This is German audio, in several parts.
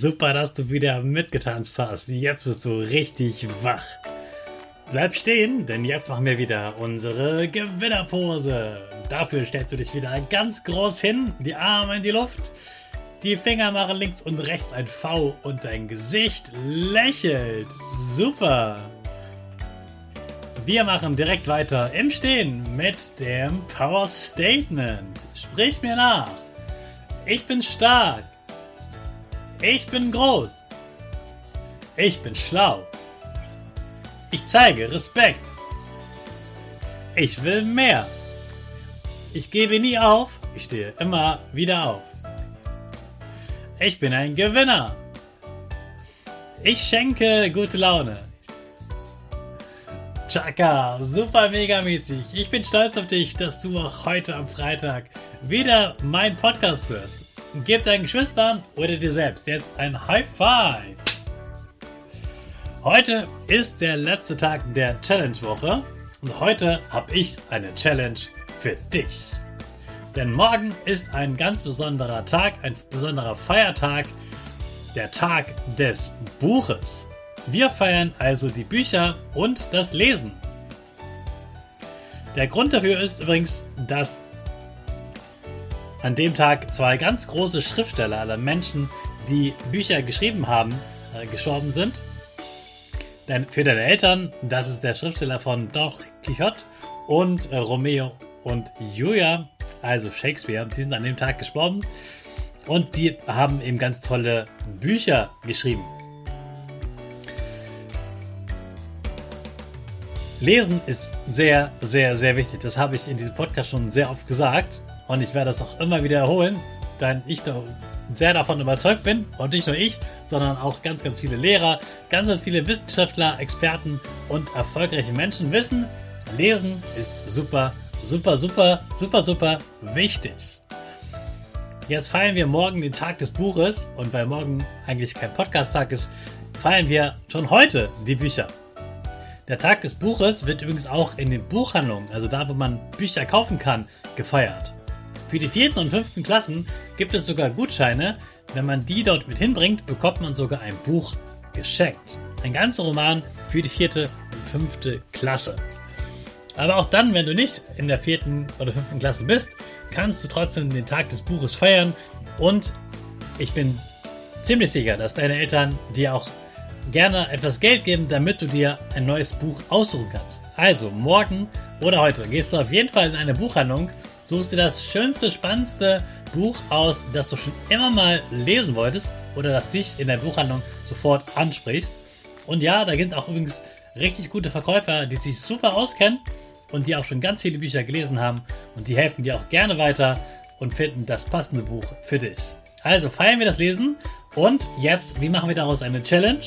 Super, dass du wieder mitgetanzt hast. Jetzt bist du richtig wach. Bleib stehen, denn jetzt machen wir wieder unsere Gewinnerpose. Dafür stellst du dich wieder ganz groß hin, die Arme in die Luft, die Finger machen links und rechts ein V und dein Gesicht lächelt. Super. Wir machen direkt weiter im Stehen mit dem Power Statement. Sprich mir nach. Ich bin stark. Ich bin groß. Ich bin schlau. Ich zeige Respekt. Ich will mehr. Ich gebe nie auf. Ich stehe immer wieder auf. Ich bin ein Gewinner. Ich schenke gute Laune. Chaka, super mega mäßig. Ich bin stolz auf dich, dass du auch heute am Freitag wieder meinen Podcast hörst. Gib deinen Geschwistern oder dir selbst jetzt ein High Five. Heute ist der letzte Tag der Challenge-Woche und heute habe ich eine Challenge für dich. Denn morgen ist ein ganz besonderer Tag, ein besonderer Feiertag, der Tag des Buches. Wir feiern also die Bücher und das Lesen. Der Grund dafür ist übrigens, dass an dem Tag zwei ganz große Schriftsteller, also Menschen, die Bücher geschrieben haben, äh, gestorben sind. Denn für deine Eltern, das ist der Schriftsteller von Don Quixote und äh, Romeo und Julia, also Shakespeare, die sind an dem Tag gestorben und die haben eben ganz tolle Bücher geschrieben. Lesen ist sehr, sehr, sehr wichtig. Das habe ich in diesem Podcast schon sehr oft gesagt. Und ich werde das auch immer wieder erholen, denn ich doch sehr davon überzeugt bin, und nicht nur ich, sondern auch ganz, ganz viele Lehrer, ganz, ganz viele Wissenschaftler, Experten und erfolgreiche Menschen wissen, Lesen ist super, super, super, super, super wichtig. Jetzt feiern wir morgen den Tag des Buches und weil morgen eigentlich kein Podcast-Tag ist, feiern wir schon heute die Bücher. Der Tag des Buches wird übrigens auch in den Buchhandlungen, also da, wo man Bücher kaufen kann, gefeiert. Für die vierten und fünften Klassen gibt es sogar Gutscheine. Wenn man die dort mit hinbringt, bekommt man sogar ein Buch geschenkt. Ein ganzer Roman für die vierte und fünfte Klasse. Aber auch dann, wenn du nicht in der vierten oder fünften Klasse bist, kannst du trotzdem den Tag des Buches feiern. Und ich bin ziemlich sicher, dass deine Eltern dir auch gerne etwas Geld geben, damit du dir ein neues Buch aussuchen kannst. Also morgen oder heute gehst du auf jeden Fall in eine Buchhandlung suchst dir das schönste, spannendste Buch aus, das du schon immer mal lesen wolltest oder das dich in der Buchhandlung sofort ansprichst. Und ja, da gibt es auch übrigens richtig gute Verkäufer, die sich super auskennen und die auch schon ganz viele Bücher gelesen haben und die helfen dir auch gerne weiter und finden das passende Buch für dich. Also feiern wir das Lesen und jetzt, wie machen wir daraus eine Challenge?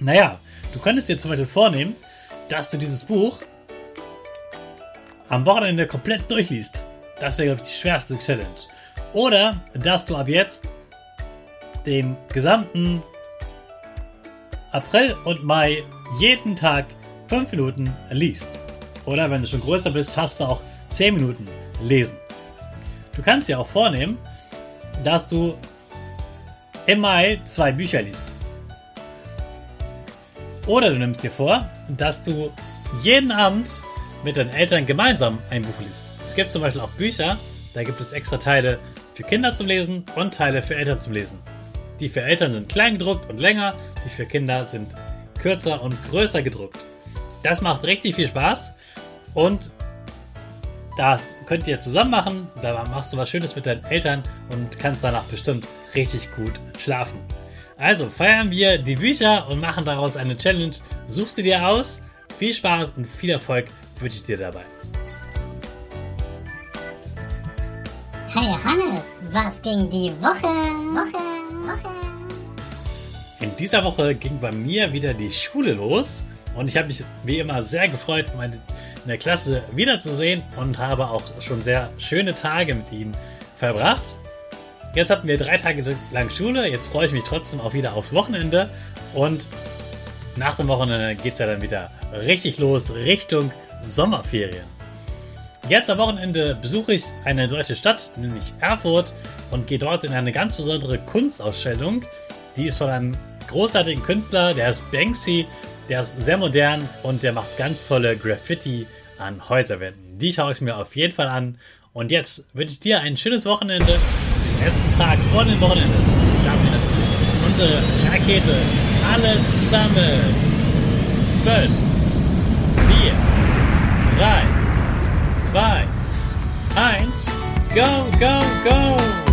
Naja, du könntest dir zum Beispiel vornehmen, dass du dieses Buch am Wochenende komplett durchliest. Das wäre, glaube ich, die schwerste Challenge. Oder, dass du ab jetzt den gesamten April und Mai jeden Tag 5 Minuten liest. Oder wenn du schon größer bist, schaffst du auch 10 Minuten lesen. Du kannst dir auch vornehmen, dass du im Mai zwei Bücher liest. Oder du nimmst dir vor, dass du jeden Abend mit deinen Eltern gemeinsam ein Buch liest. Es gibt zum Beispiel auch Bücher, da gibt es extra Teile für Kinder zum Lesen und Teile für Eltern zum Lesen. Die für Eltern sind klein gedruckt und länger, die für Kinder sind kürzer und größer gedruckt. Das macht richtig viel Spaß und das könnt ihr zusammen machen. Da machst du was Schönes mit deinen Eltern und kannst danach bestimmt richtig gut schlafen. Also feiern wir die Bücher und machen daraus eine Challenge. Such sie dir aus. Viel Spaß und viel Erfolg wünsche ich dir dabei. Hey Hannes, was ging die Woche? Woche, Woche. In dieser Woche ging bei mir wieder die Schule los und ich habe mich wie immer sehr gefreut, meine in der Klasse wiederzusehen und habe auch schon sehr schöne Tage mit ihnen verbracht. Jetzt hatten wir drei Tage lang Schule, jetzt freue ich mich trotzdem auch wieder aufs Wochenende und nach dem Wochenende geht es ja dann wieder richtig los Richtung Sommerferien. Jetzt am Wochenende besuche ich eine deutsche Stadt, nämlich Erfurt, und gehe dort in eine ganz besondere Kunstausstellung. Die ist von einem großartigen Künstler, der ist Banksy, der ist sehr modern und der macht ganz tolle Graffiti an Häuserwänden. Die schaue ich mir auf jeden Fall an. Und jetzt wünsche ich dir ein schönes Wochenende. Den letzten Tag vor dem Wochenende starten wir natürlich unsere Rakete. Alle zusammen. 5, 4, 3, 2, 1. Go, go, go!